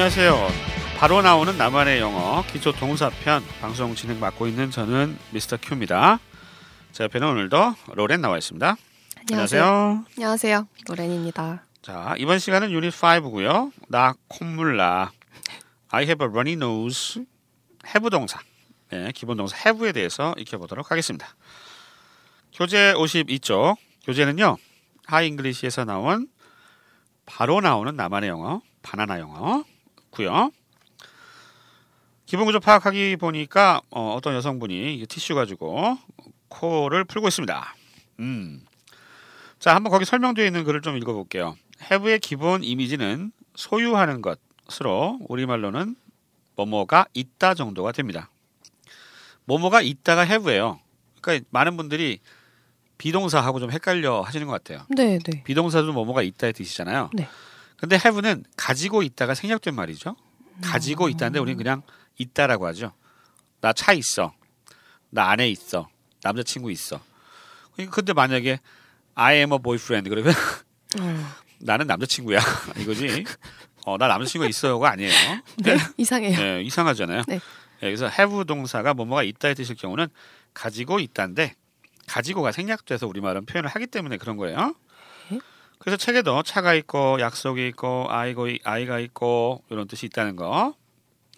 안녕하세요. 바로 나오는 나만의 영어 기초 동사 편 방송 진행 맡고 있는 저는 미스터 큐입니다. 제 옆에는 오늘도 로렌 나와 있습니다. 안녕하세요. 안녕하세요. 로렌입니다. 자 이번 시간은 유닛 5고요. 나 콧물 나. I have a runny nose. have 동사. 네, 기본 동사 have에 대해서 익혀 보도록 하겠습니다. 교재 52쪽. 교재는요. 하이 잉글리시에서 나온 바로 나오는 나만의 영어, 바나나 영어 고요. 기본 구조 파악하기 보니까 어떤 여성분이 이 티슈 가지고 코를 풀고 있습니다. 음. 자, 한번 거기 설명되어 있는 글을 좀 읽어볼게요. have의 기본 이미지는 소유하는 것으로 우리말로는 뭐뭐가 있다 정도가 됩니다. 뭐뭐가 있다가 have예요. 그러니까 많은 분들이 비동사하고 좀 헷갈려 하시는 것 같아요. 네, 네. 비동사도 뭐뭐가 있다의 뜻이잖아요. 네. 근데 have는 가지고 있다가 생략된 말이죠. 가지고 있다는데 우리는 그냥 있다라고 하죠. 나 차 있어. 나 안에 있어. 남자친구 있어. 근데 만약에 I am a boyfriend 그러면 음. 나는 남자친구야 이거지. 어, 나 남자친구 있어요가 아니에요. 네, 이상해요. 네, 이상하잖아요. 네. 네, 그래서 have 동사가 뭐뭐가 있다의 뜻일 경우는 가지고 있다인데 가지고가 생략돼서 우리말은 표현을 하기 때문에 그런 거예요. 네. 그래서 책에도 차가 있고 약속이 있고 아이고 아이가 있고 이런 뜻이 있다는 거.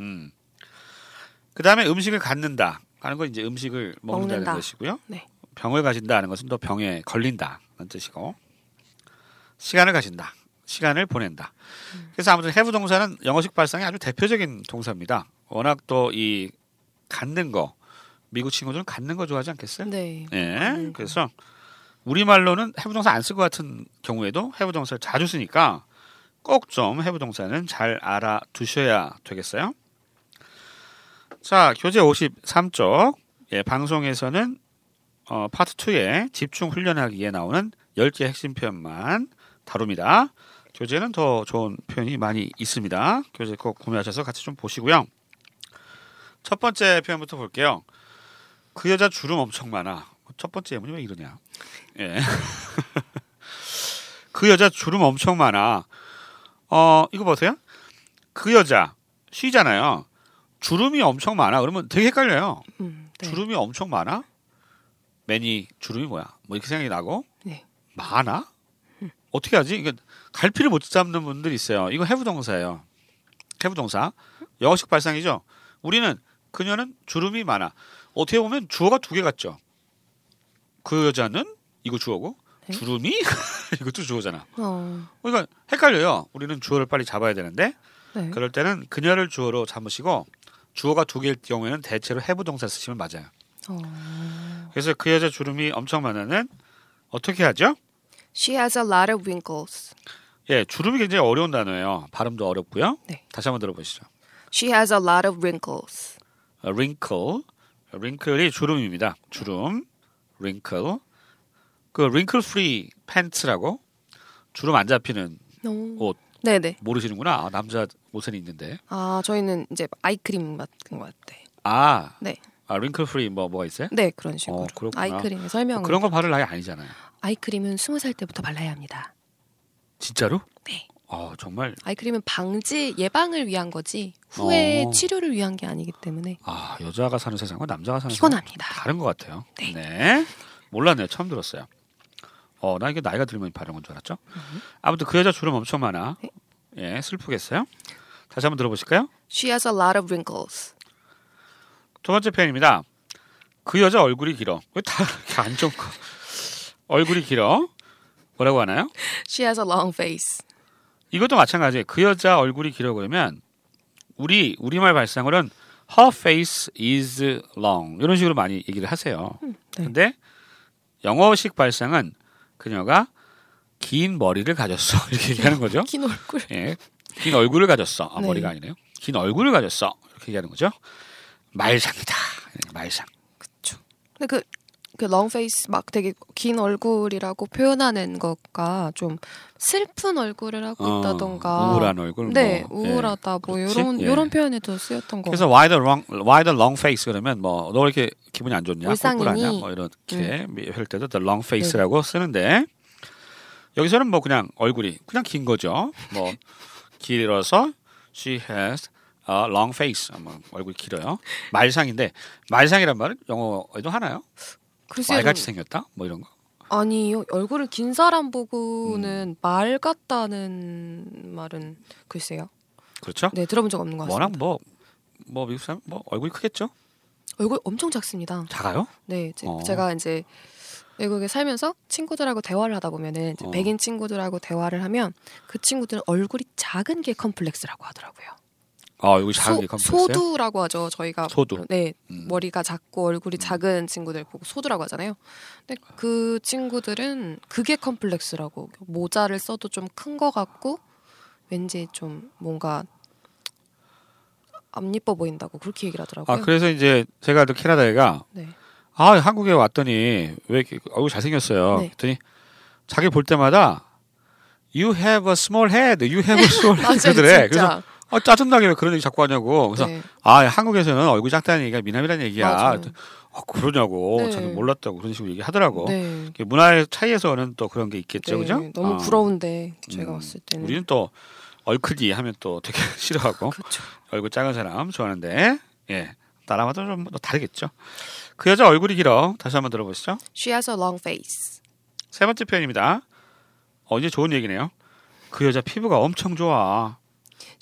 음. 그다음에 음식을 갖는다 하는 건 이제 음식을 먹는다는 먹는다. 것이고요. 네. 병을 가진다 하는 것은 또 병에 걸린다는 뜻이고 시간을 가진다. 시간을 보낸다. 그래서 아무튼 have 동사는 영어식 발상의 아주 대표적인 동사입니다. 워낙 또 이 갖는 거 미국 친구들은 갖는 거 좋아하지 않겠어요? 네. 예. 그래서 우리말로는 동사 안 쓸 것 같은 경우에도 동사를 자주 쓰니까 꼭좀 동사는 잘 알아두셔야 되겠어요. 자, 교재 53쪽. 예, 방송에서는 어, 파트 2에 집중 훈련하기에 나오는 10개 핵심 표현만 다룹니다. 교재는 더 좋은 표현이 많이 있습니다. 교재 꼭 구매하셔서 같이 좀 보시고요. 첫 번째 표현부터 볼게요. 그 여자 주름 엄청 많아. 첫 번째 예문이 왜 이러냐? 예. 그 여자 주름 엄청 많아. 어, 이거 보세요. 그 여자 쉬잖아요. 주름이 엄청 많아. 그러면 되게 헷갈려요. 음, 네. 주름이 엄청 많아? 매니 주름이 뭐야? 뭐 이렇게 생각이 나고 네. 많아? 어떻게 하지? 이게 갈피를 못 잡는 분들이 있어요. 이거 해부 동사예요. 해부 동사. 영어식 발상이죠. 우리는 그녀는 주름이 많아. 어떻게 보면 주어가 두 개 같죠. 그 여자는 이거 주어고 네. 주름이 이것도 주어잖아. 어, 그러니까 헷갈려요. 우리는 주어를 빨리 잡아야 되는데 네. 그럴 때는 그녀를 주어로 잡으시고 주어가 두 개일 경우에는 대체로 해부 동사 쓰시면 맞아요. 어. 그래서 그 여자 주름이 엄청 많아는 어떻게 하죠? She has a lot of wrinkles. 예, 주름이 굉장히 어려운 단어예요. 발음도 어렵고요. 네. 다시 한번 들어보시죠. She has a lot of wrinkles. 어, wrinkle, wrinkle이 주름입니다. 주름, wrinkle. 그 wrinkle free pants라고 주름 안 잡히는 오. 옷 네, 네. 모르시는구나. 아, 남자 옷은 있는데. 아, 저희는 이제 아이크림 같은 거 같아. 아, 네. 아 wrinkle free 뭐 뭐가 있어요? 네, 그런 식으로. 어. 아이크림의 설명. 그런 거 바를 나이 아니잖아요. 아이크림은 스무 살 때부터 발라야 합니다. 진짜로? 네. 어, 정말 아이크림은 방지 예방을 위한 거지 후에 어. 치료를 위한 게 아니기 때문에 아 여자가 사는 세상과 남자가 사는 세상 피곤합니다. 다른 것 같아요. 네. 몰랐네요. 처음 들었어요. 어, 나 이게 나이가 들면 바른 건 줄 알았죠. 아무튼 그 여자 주름 엄청 많아. 네. 예, 슬프겠어요. 다시 한번 들어보실까요? She has a lot of wrinkles. 두 번째 표현입니다. 그 여자 얼굴이 길어. 왜 다 이렇게 안 좋은 거? 얼굴이 길어. 뭐라고 하나요? She has a long face. 이것도 마찬가지예요. 그 여자 얼굴이 길어 그러면 우리 우리말 발상으로는 her face is long 이런 식으로 많이 얘기를 하세요. 네. 근데 영어식 발상은 그녀가 긴 머리를 가졌어 이렇게 얘기하는 거죠. 긴 얼굴. 예, 긴 얼굴을 가졌어. 아, 네. 머리가 아니네요. 긴 얼굴을 가졌어 이렇게 얘기하는 거죠. 말상이다. 네, 말상. 그쵸. 근데 그, 그 롱페이스 막 되게 긴 얼굴이라고 표현하는 것과 좀 슬픈 얼굴을 하고 어, 있다던가. 우울한 얼굴. 네, 뭐, 예. 우울하다 뭐 그치? 요런 예. 요런 표현에도 쓰였던 거. 그래서 why the long why the long face 그러면 뭐 너 이렇게 기분이 안 좋냐? 뿔뿔하냐 뭐 이렇게 할 때도 the long face라고 쓰는데 여기서는 뭐 그냥 얼굴이 그냥 긴 거죠 뭐 길어서 She has a long face. 아마 얼굴이 길어요. 말상인데 말상이란 말은 영어에도 하나요? 글쎄요. 말같이 생겼다? 뭐 이런 거. 아니요. 얼굴을 긴 사람 보고는 말 같다는 말은 글쎄요. 그렇죠? 네, 들어본 적 없는 것 같습니다. 워낙 뭐, 뭐 미국 사람 뭐 얼굴이 크겠죠? 얼굴 엄청 작습니다. 작아요? 네, 제, 어. 제가 이제 외국에 살면서 친구들하고 대화를 하다 보면은 어. 백인 친구들하고 대화를 하면 그 친구들은 얼굴이 작은 게 컴플렉스라고 하더라고요. 아 여기 작은 게 소? 소두라고 하죠. 저희가 소두. 네 음. 머리가 작고 얼굴이 작은 친구들 보고 소두라고 하잖아요. 근데 그 친구들은 그게 컴플렉스라고 모자를 써도 좀 큰 거 같고 왠지 좀 뭔가 안 예뻐 보인다고 그렇게 얘기를 하더라고요. 아 그래서 이제 제가 또 캐나다 애가 네. 아 한국에 왔더니 왜 이렇게 얼굴 잘생겼어요? 네. 그랬더니 자기 볼 때마다 You have a small head. You have a small 맞아요, head. 그러더래. 그래서. 아, 짜증나게 왜 그런 얘기 자꾸 하냐고. 그래서 네. 아 한국에서는 얼굴 작다는 얘기가 미남이라는 얘기야. 맞아요. 아, 그러냐고. 네. 저는 몰랐다고 그런 식으로 얘기하더라고. 네. 문화의 차이에서는 또 그런 게 있겠죠, 네, 그죠? 너무 어. 부러운데 제가 음, 봤을 때는 우리는 또 얼큰이 하면 또 되게 싫어하고 그렇죠. 얼굴 작은 사람 좋아하는데 예 나라마다 좀또 다르겠죠. 그 여자 얼굴이 길어. 다시 한번 들어보시죠. She has a long face. 세 번째 표현입니다. 어 이제 좋은 얘기네요. 그 여자 피부가 엄청 좋아.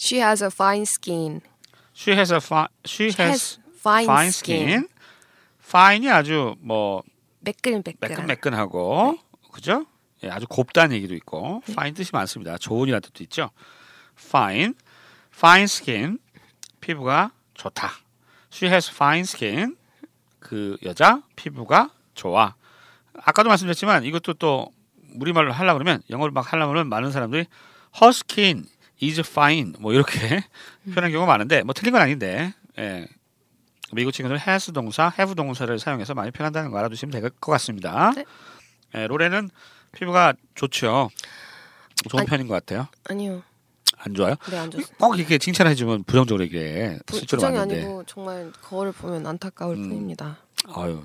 She has a fine skin. She has a fi- she She has has fine, fine skin. skin. fine이 아주 뭐 매끈매끈. 매끈매끈하고 그죠? 예, 아주 곱다는 얘기도 있고 네. fine 뜻이 많습니다. 좋은이라는 뜻도 있죠. fine, fine skin 피부가 좋다. She has fine skin 그 여자 피부가 좋아. 아까도 말씀드렸지만 이것도 또 우리말로 하려 그러면 영어를 막 하려 그러면 많은 사람들이 her skin is fine 뭐 이렇게 표현하는 경우가 많은데 뭐 틀린 건 아닌데 예. 미국 친구들 has 동사, have 동사를 사용해서 많이 표현한다는 거 알아두시면 될 것 같습니다. 네. 예, 로레는 피부가 좋죠. 좋은 아니- 편인 것 같아요. 아니요. 안 좋아요? 네, 안 좋습니다. 꼭 이렇게 칭찬해주면 부정적으로 이게 부- 실제로 부정이 맞는데. 아니고 정말 거울을 보면 안타까울 음. 뿐입니다. 아유,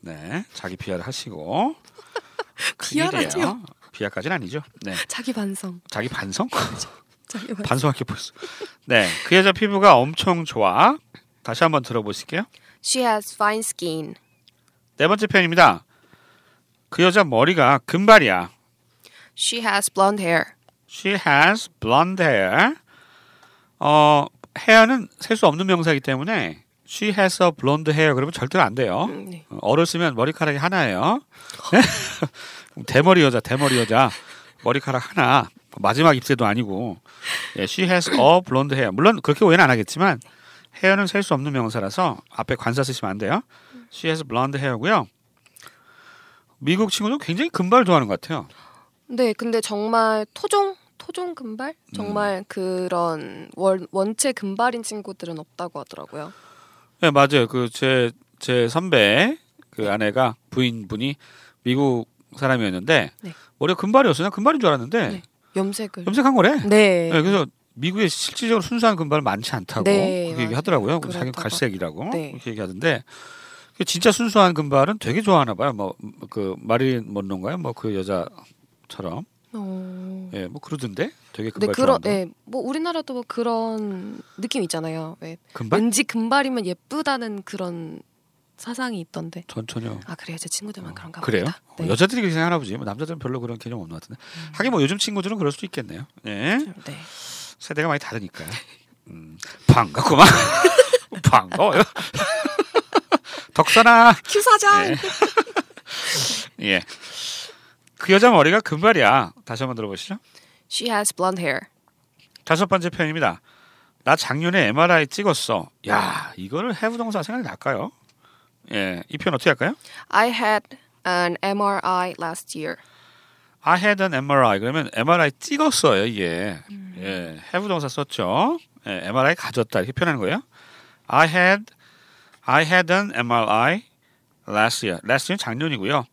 네, 자기 비하를 하시고. 큰일이에요. 비하까지는 아니죠. 네, 자기 반성. 자기 반성? 자기 반성. 반성할 게 벌써. 네, 그 여자 피부가 엄청 좋아. 다시 한번 들어보실게요. She has fine skin. 네 번째 표현입니다. 그 여자 머리가 금발이야. She has blonde hair. She has blonde hair. 어, 헤어는 셀 수 없는 명사이기 때문에 she has a blonde hair 그러면 절대로 안 돼요. 음, 네. 어를 쓰면 머리카락이 하나예요. 대머리 여자, 대머리 여자. 머리카락 하나. 마지막 ip새도 아니고. 예, she has a blonde hair. 물론 그렇게 오해는 안 하겠지만 헤어는 셀 수 없는 명사라서 앞에 관사 쓰시면 안 돼요. She has blonde hair고요. 미국 친구들 굉장히 금발 좋아하는 것 같아요. 네, 근데 정말 토종 토종 금발? 음. 정말 그런 원, 원체 금발인 친구들은 없다고 하더라고요. 네 맞아요. 그제제 선배 그 아내가 부인분이 미국 사람이었는데 네. 머리가 금발이었어요. 난 금발인 줄 알았는데 네. 염색을. 염색한 거래. 네. 네, 그래서 미국에 실질적으로 순수한 금발은 많지 않다고 네, 그렇게. 얘기하더라고요. 자기 그렇다고. 갈색이라고 네. 그렇게 얘기하던데 그 진짜 순수한 금발은 되게 좋아하나 봐요. 뭐 그 마릴린 먼로인가요? 뭐 그 여자처럼 어... 예, 뭐 그러던데 되게 금발 그런 좋아한다. 네, 뭐 우리나라도 뭐 그런 느낌 있잖아요. 왜 금발? 왠지 금발이면 예쁘다는 그런 사상이 있던데. 전 전혀 아 그래요, 제 친구들만 그런가 그래요? 봅니다. 어, 네. 음. 여자들이 그렇게 생각하나 보지. 뭐 남자들은 별로 그런 개념 없는 것 같은데. 하긴 뭐 요즘 친구들은 그럴 수도 있겠네요. 예. 네. 세대가 많이 다르니까요. 음, 반갑구만. 반가워요. 덕선아. 큐 사장. 예. 예. 그 여자 머리가 금발이야. 다시 한번 들어보시죠. She has blonde hair. 다섯 번째 표현입니다. 나 작년에 MRI 찍었어. 야, 이거를 have 동사 생각이 날까요? 예, 이 표현 어떻게 할까요? I had an MRI last year. I had an MRI. 그러면 MRI 찍었어요, 이게. 예, have 동사 썼죠. 예, MRI 가졌다 이렇게 표현하는 거예요. I had I had an MRI last year. last year 작년이고요.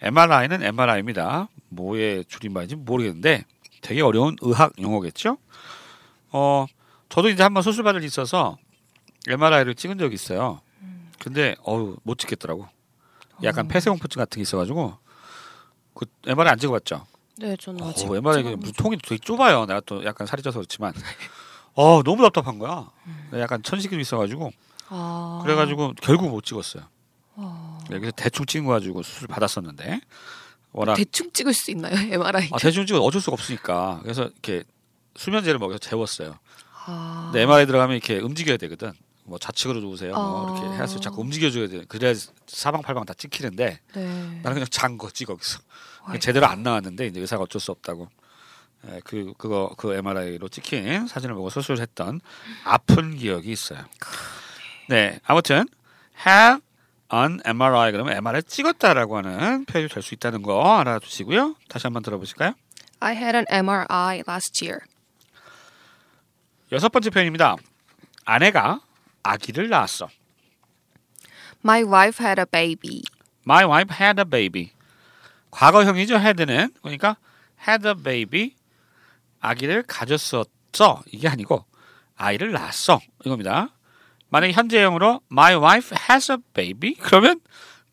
MRI는 MRI입니다. 뭐의 줄임말인지 모르겠는데 되게 어려운 의학 용어겠죠? 어, 저도 이제 한번 수술 받을 일 있어서 MRI를 찍은 적이 있어요. 근데 어우 못 찍겠더라고. 약간 폐쇄공포증 같은 게 있어가지고 그 MRI 안 찍어봤죠. 네, 저는 아직 어, MRI 찍어본 무슨 통이 되게 좁아요. 내가 또 약간 살이 쪄서 그렇지만 어 너무 답답한 거야. 약간 천식이 있어가지고 아. 그래가지고 결국 못 찍었어요. 아. 네, 그래서 대충 찍은 거 가지고 수술 받았었는데 워낙 대충 찍을 수 있나요? MRI. 아, 대충 찍어 어쩔 수가 없으니까 그래서 이렇게 수면제를 먹여서 재웠어요. 아. 근데 MRI 들어가면 이렇게 움직여야 되거든. 뭐 좌측으로 누우세요. 뭐 아. 이렇게 해서 자꾸 움직여줘야 돼. 그래야 사방팔방 다 찍히는데 네. 나는 그냥 잔 거지 거기서 아이고. 제대로 안 나왔는데 이제 의사가 어쩔 수 없다고. 예, 그 그거 그 MRI로 찍힌 사진을 보고 수술했던 아픈 기억이 있어요. 네, 아무튼 have an MRI 그러면 MRI 찍었다라고 하는 표현이 될 수 있다는 거 알아두시고요. 다시 한번 들어보실까요? I had an MRI last year. 여섯 번째 표현입니다. 아내가 아기를 낳았어. My wife had a baby. My wife had a baby. 과거형이죠. had는 그러니까 had a baby 아기를 가졌었어 이게 아니고 아이를 낳았어 이겁니다. 만약에 현재형으로 my wife has a baby 그러면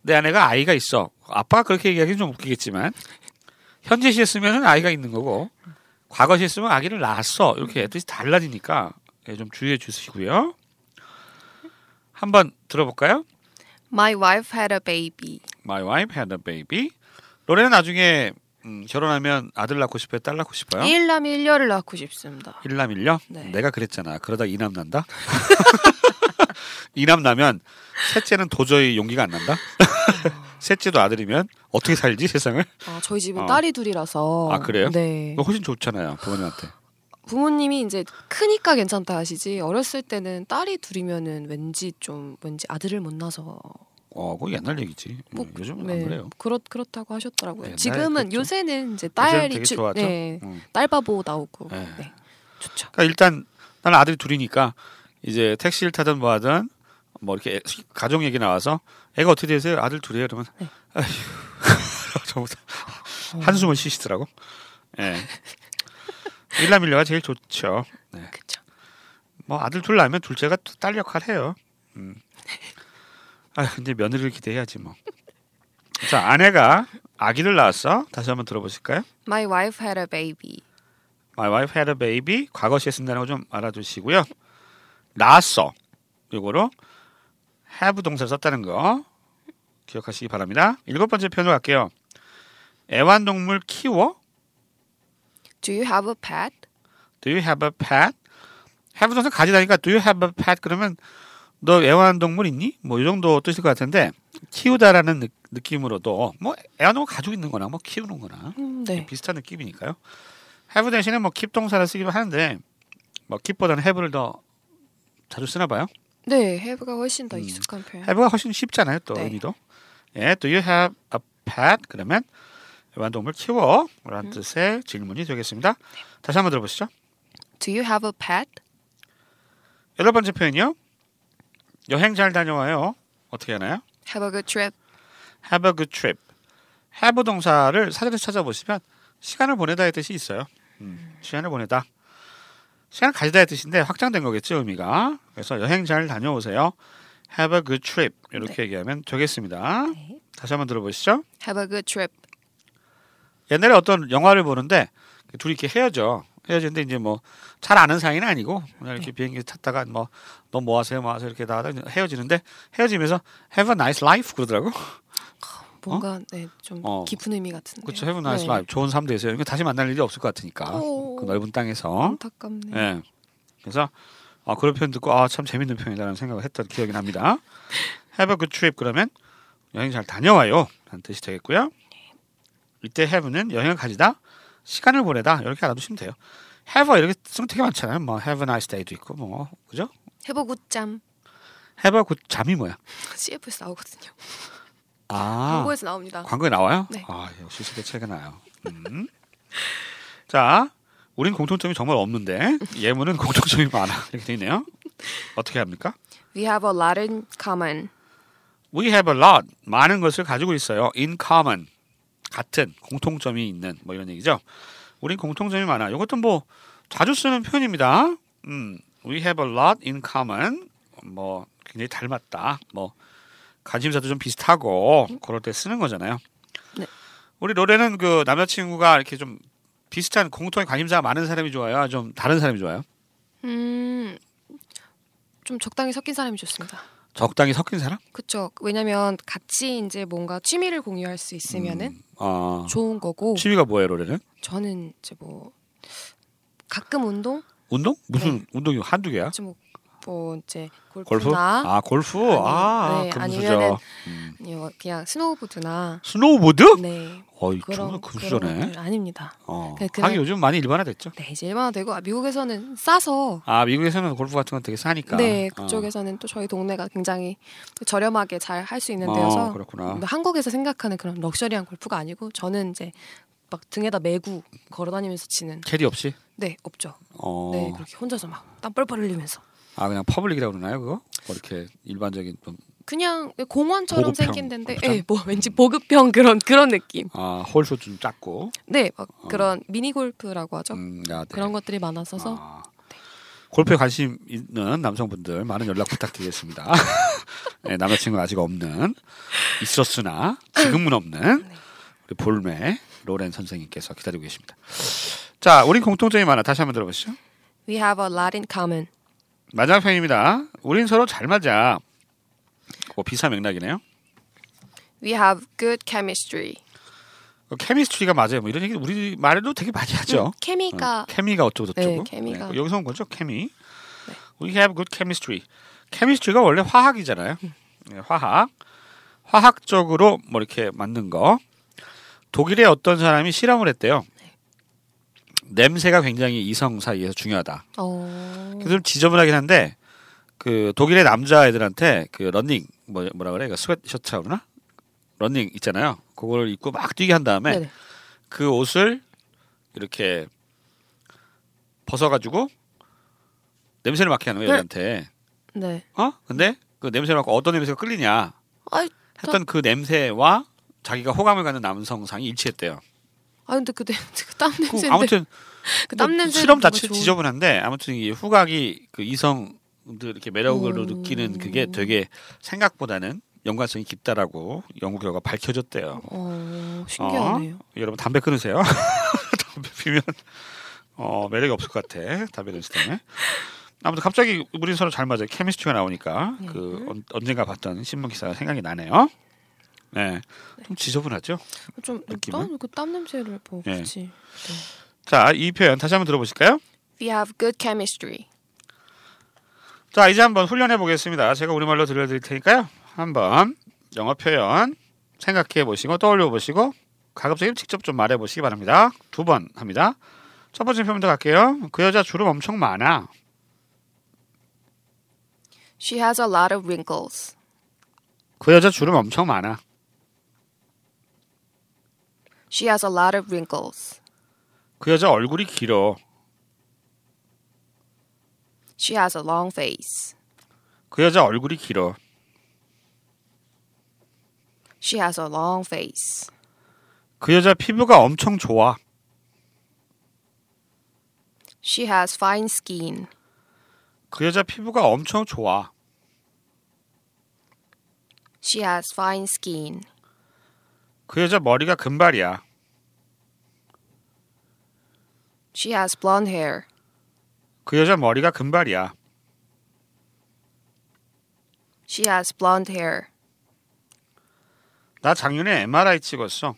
내 아내가 아이가 있어. 아빠가 그렇게 얘기하기는 좀 웃기겠지만 현재 시에 쓰면은 아이가 있는 거고 과거 시에 쓰면 아기를 낳았어 이렇게 뜻이 달라지니까 예, 좀 주의해 주시고요. 한번 들어볼까요? My wife had a baby. My wife had a baby. 로레는 나중에 음, 결혼하면 아들 낳고 싶어요, 딸 낳고 싶어요? 일남 일녀를 낳고 싶습니다. 일남 일녀? 네. 내가 그랬잖아. 그러다 이남 난다. 이남 나면 셋째는 도저히 용기가 안 난다. 셋째도 아들이면 어떻게 살지 세상을? 아, 저희 집은 어. 딸이 둘이라서. 아, 그래요? 네. 훨씬 좋잖아요 부모님한테. 부모님이 이제 크니까 괜찮다 하시지 어렸을 때는 딸이 둘이면은 왠지 좀 왠지 아들을 못 낳아서 어, 그거 옛날 얘기지. 뭐, 음, 요즘 네, 은 그래요. 그렇 그렇다고 하셨더라고요. 지금은 그랬죠. 요새는 이제 딸이 주-. 네, 음. 딸바보 나오고 네. 네. 좋죠. 그러니까 일단 나는 아들이 둘이니까 이제 택시를 타든 뭐 하든 뭐 이렇게 애- 가정 얘기 나와서 애가 어떻게 되세요? 아들 둘이에요. 그러면 네. 아휴 다 한숨을 쉬시더라고. 예. 일남일녀가 제일 좋죠. 네. 그렇죠. 뭐 아들 둘 낳으면 둘째가 또딸 역할 해요. 음. 아 근데 며느리를 기대해야지 뭐. 자 아내가 아기를 낳았어. 다시 한번 들어보실까요? My wife had a baby. My wife had a baby. 과거 시에 쓴다는 거 좀 알아두시고요. 낳았어. 요거로 have 동사 썼다는 거 기억하시기 바랍니다. 일곱 번째 표현으로 갈게요. 애완동물 키워? Do you have a pet? Do you have a pet? have 동사 가지다니까 do you have a pet 그러면 너 애완동물 있니? 뭐 이 정도 뜻일 것 같은데 키우다라는 느, 느낌으로도 뭐 애완동물 가지고 있는 거나 뭐 키우는 거나 음, 네. 비슷한 느낌이니까요. have 대신에 뭐 keep 동사를 쓰기도 하는데 뭐 keep보다는 have를 더 자주 쓰나 봐요. 네, have가 훨씬 더 음. 익숙한 표현. have가 훨씬 쉽잖아요. 또 네. 의미도. 예, do you have a pet? 그러면 애 완동물 키워? 라는 음. 뜻의 질문이 되겠습니다. 다시 한번 들어보시죠. Do you have a pet? 여덟 번째 표현이요. 여행 잘 다녀와요. 어떻게 하나요? Have a good trip. have a good trip. have 동사를 사전에서 찾아보시면 시간을 보내다의 뜻이 있어요. 음, 시간을 보내다. 시간을 가지다의 뜻인데 확장된 거겠죠 의미가. 그래서 여행 잘 다녀오세요. have a good trip 이렇게 얘기하면 되겠습니다. 네. 다시 한번 들어보시죠. Have a good trip. 옛날에 어떤 영화를 보는데 둘이 이렇게 헤어져. 헤어지는데 이제 뭐 잘 아는 사이는 아니고 그냥 이렇게 비행기 탔다가 뭐 너뭐 하세요 뭐 하세요 이렇게 나가다 헤어지는데 헤어지면서 have a nice life 그러더라고. 뭔가 네, 좀 어. 깊은 의미 같은데. 그렇죠. have a nice 네. life. 좋은 삶 되세요. 이거 다시 만날 일이 없을 것 같으니까. 오. 그 넓은 땅에서. 안타깝네. 예. 그래서 아, 그런 표현 듣고 아, 참 재밌는 표현이라는 생각을 했던 기억이 납니다. have a good trip 그러면 여행 잘 다녀와요. 라는 뜻이 되겠고요. 이때 have는 여행을 가지다, 시간을 보내다 이렇게 알아두시면 돼요. have 이렇게 쓰면 되게 많잖아요. 뭐 have a nice day도 있고 뭐 그죠? Have a good jam. have a good 잠이 뭐야? CF에서 나오거든요. 아 광고에서 나옵니다. 광고에 나와요? 네. 아 역시 시대 차이가 나요. 음. 자, 우린 공통점이 정말 없는데 예문은 공통점이 많아 이렇게 돼 있네요. 어떻게 합니까? We have a lot in common. We have a lot 많은 것을 가지고 있어요. In common 같은 공통점이 있는 뭐 이런 얘기죠. 우린 공통점이 많아. 이것도 뭐 자주 쓰는 표현입니다. 음, we have a lot in common. 뭐 굉장히 닮았다. 뭐 관심사도 좀 비슷하고 그럴 때 쓰는 거잖아요. 네. 우리 노래는 그 남자친구가 이렇게 좀 비슷한 공통의 관심사가 많은 사람이 좋아요. 좀 다른 사람이 좋아요. 음, 좀 적당히 섞인 사람이 좋습니다. 적당히 섞인 사람? 그쵸. 왜냐면 같이 이제 뭔가 취미를 공유할 수 있으면은 음, 아, 좋은 거고 취미가 뭐예요, 로레는? 저는 이제 뭐 가끔 운동, 운동? 무슨 운동이 한두 개야? 뭐, 뭐 이제 골프? 골프나 아, 골프. 아니, 아, 네, 금수저. 아니면은 음. 아니요, 그냥 스노우보드나 스노우보드? 네 어이, 그런 정말 금수저네. 아닙니다. 어. 그- 그냥- 하긴 요즘 많이 일반화됐죠. 네 이제 일반화되고 아, 미국에서는 싸서 아, 미국에서는 골프 같은 건 되게 싸니까. 네 어. 그쪽에서는 또 저희 동네가 굉장히 저렴하게 잘 할 수 있는 어, 데여서 그렇구나. 근데 한국에서 생각하는 그런 럭셔리한 골프가 아니고 저는 이제 막 등에다 메고 걸어다니면서 치는 캐디 없이? 네 없죠. 어. 네 그렇게 혼자서 막 땀 뻘뻘 흘리면서 아, 그냥 public이라고 그러나요, 그거? 뭐 이렇게 일반적인 좀 그냥 공원처럼 보급형 생긴 데인데? 예, 뭐 왠지 보급형 그런 그런 느낌. 아, 홀수 좀 작고. 네, 막 그런 미니 골프라고 하죠. 어. 음, 야, 네. 그런 것들이 많아서서 아, 골프에 관심 있는 남성분들 많은 연락 부탁드리겠습니다. 네, 남자친구 아직 없는 있었으나 지금은 없는 네. 우리 볼메 로렌 선생님께서 기다리고 계십니다. 자, 우린 공통점이 많아. 다시 한번 들어보시죠. We have a lot in common. 마지막 편입니다. 우린 서로 잘 맞아. 뭐 비사 맥락이네요. We have good chemistry. 어, 케미스트리가 맞아요. 뭐 이런 얘기 우리 말에도 되게 많이 하죠. 음, 케미가 어, 케미가 어쩌고 저쩌고. 네, 케미가. 네. 여기서 온 거죠, 케미. We have good chemistry. chemistry가 원래 화학이잖아요. 음. 네, 화학. 화학적으로 뭐 이렇게 만든 거. 독일의 어떤 사람이 실험을 했대요. 네. 냄새가 굉장히 이성 사이에서 중요하다. 어. 그래서 좀 지저분하긴 한데 그 독일의 남자 애들한테 그 러닝 뭐 뭐라 그래? 그 스웨트셔츠라고 그러나? 러닝 있잖아요. 그걸 입고 막 뛰게 한 다음에 네네. 그 옷을 이렇게 벗어가지고 냄새를 맡게 하는 거예요, 네. 얘한테. 네. 어? 근데 그 냄새를 맡고 어떤 냄새가 끌리냐 아, 했던 그 냄새와 자기가 호감을 갖는 남성상이 일치했대요. 아 근데 그 냄새, 그땀 그 냄새인데. 아무튼 그땀 뭐 냄새. 실험 자체 지저분한데 아무튼 이 후각이 그 이성들 이렇게 매력을 오. 느끼는 그게 되게 생각보다는 연관성이 깊다라고 연구 결과 밝혀졌대요. 어, 신기하네요. 여러분 담배 끊으세요. 담배 피면 어, 매력이 없을 것 같아. 담배 냄새 때문에. 아무튼 갑자기 우리 서로 잘 맞아요. 케미스트리가 나오니까 네. 그 언- 언젠가 봤던 신문 기사가 생각이 나네요. 네, 좀 지저분하죠. 좀 느낌은? 일단 그 땀 냄새를 뭐 예. 굳이. 자, 이 표현 다시 한번 들어보실까요? We have good chemistry. 자, 이제 한번 훈련해 보겠습니다. 제가 우리말로 들려드릴 테니까요. 한번 영어 표현 생각해 보시고 떠올려 보시고 가급적이면 직접 좀 말해 보시기 바랍니다. 두 번 합니다. 첫 번째 표현부터 갈게요. 그 여자 주름 엄청 많아. She has a lot of wrinkles. 그 여자 주름 엄청 많아. She has a lot of wrinkles. 그 여자 얼굴이 길어. She has a long face. 그 여자 얼굴이 길어. She has a long face. 그 여자 피부가 엄청 좋아. She has fine skin. 그 여자 피부가 엄청 좋아. She has fine skin. 그 여자 머리가 금발이야. She has blonde hair. 그 여자 머리가 금발이야. She has blonde hair. 나 작년에 MRI 찍었어.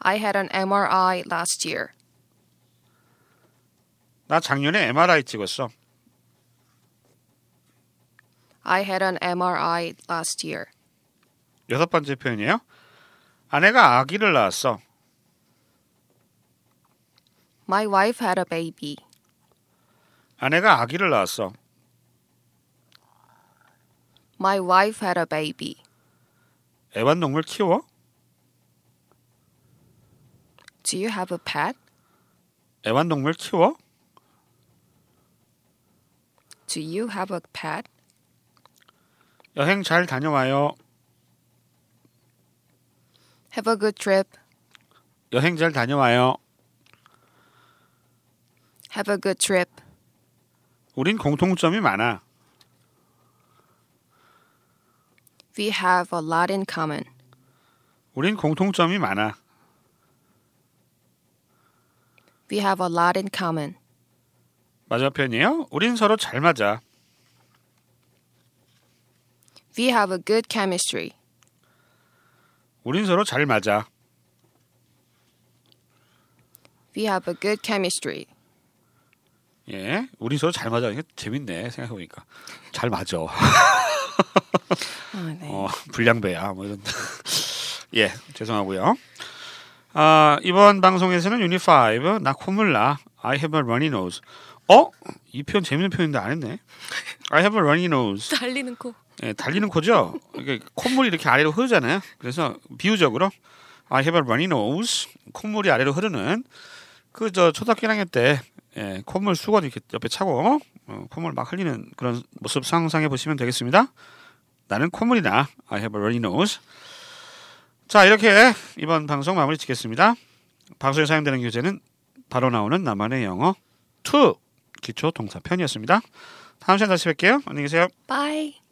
I had an MRI last year. 나 작년에 MRI 찍었어. I had an MRI last year. 여섯 번째 표현이에요. 아내가 아기를 낳았어. My wife had a baby. 아내가 아기를 낳았어. My wife had a baby. 애완동물 키워? Do you have a pet? 애완동물 키워? Do you have a pet? 여행 잘 다녀와요. Have a good trip. 여행 잘 다녀와요. Have a good trip. 우린 공통점이 많아. We have a lot in common. 우린 공통점이 많아. We have a lot in common. 표현이에요. 우린 서로 잘 맞아. We have a good chemistry. 우린 서로 잘 맞아. We have a good chemistry. 예, 우린 서로 잘 맞아. 이게 재밌네 생각해 보니까 잘 맞아. 아, 네. 어, 불량배야 뭐 이런. 예, 죄송하고요. 아 이번 방송에서는 5나 콧물 나 I have a runny nose. 어? 이 표현 재밌는 표현인데 안 했네. I have a runny nose. 달리는 코. 예, 달리는 코죠. 콧물이 이렇게 아래로 흐르잖아요. 그래서 비유적으로 I have a runny nose. 콧물이 아래로 흐르는 그 저 초등학교 1학년 때 예, 콧물 수건 이렇게 옆에 차고 어, 콧물 막 흘리는 그런 모습 상상해 보시면 되겠습니다. 나는 콧물이 나. I have a runny nose. 자 이렇게 이번 방송 마무리 짓겠습니다. 방송에 사용되는 교재는 바로 나오는 나만의 영어 2 기초 동사 편이었습니다. 다음 시간에 다시 뵐게요. 안녕히 계세요. Bye.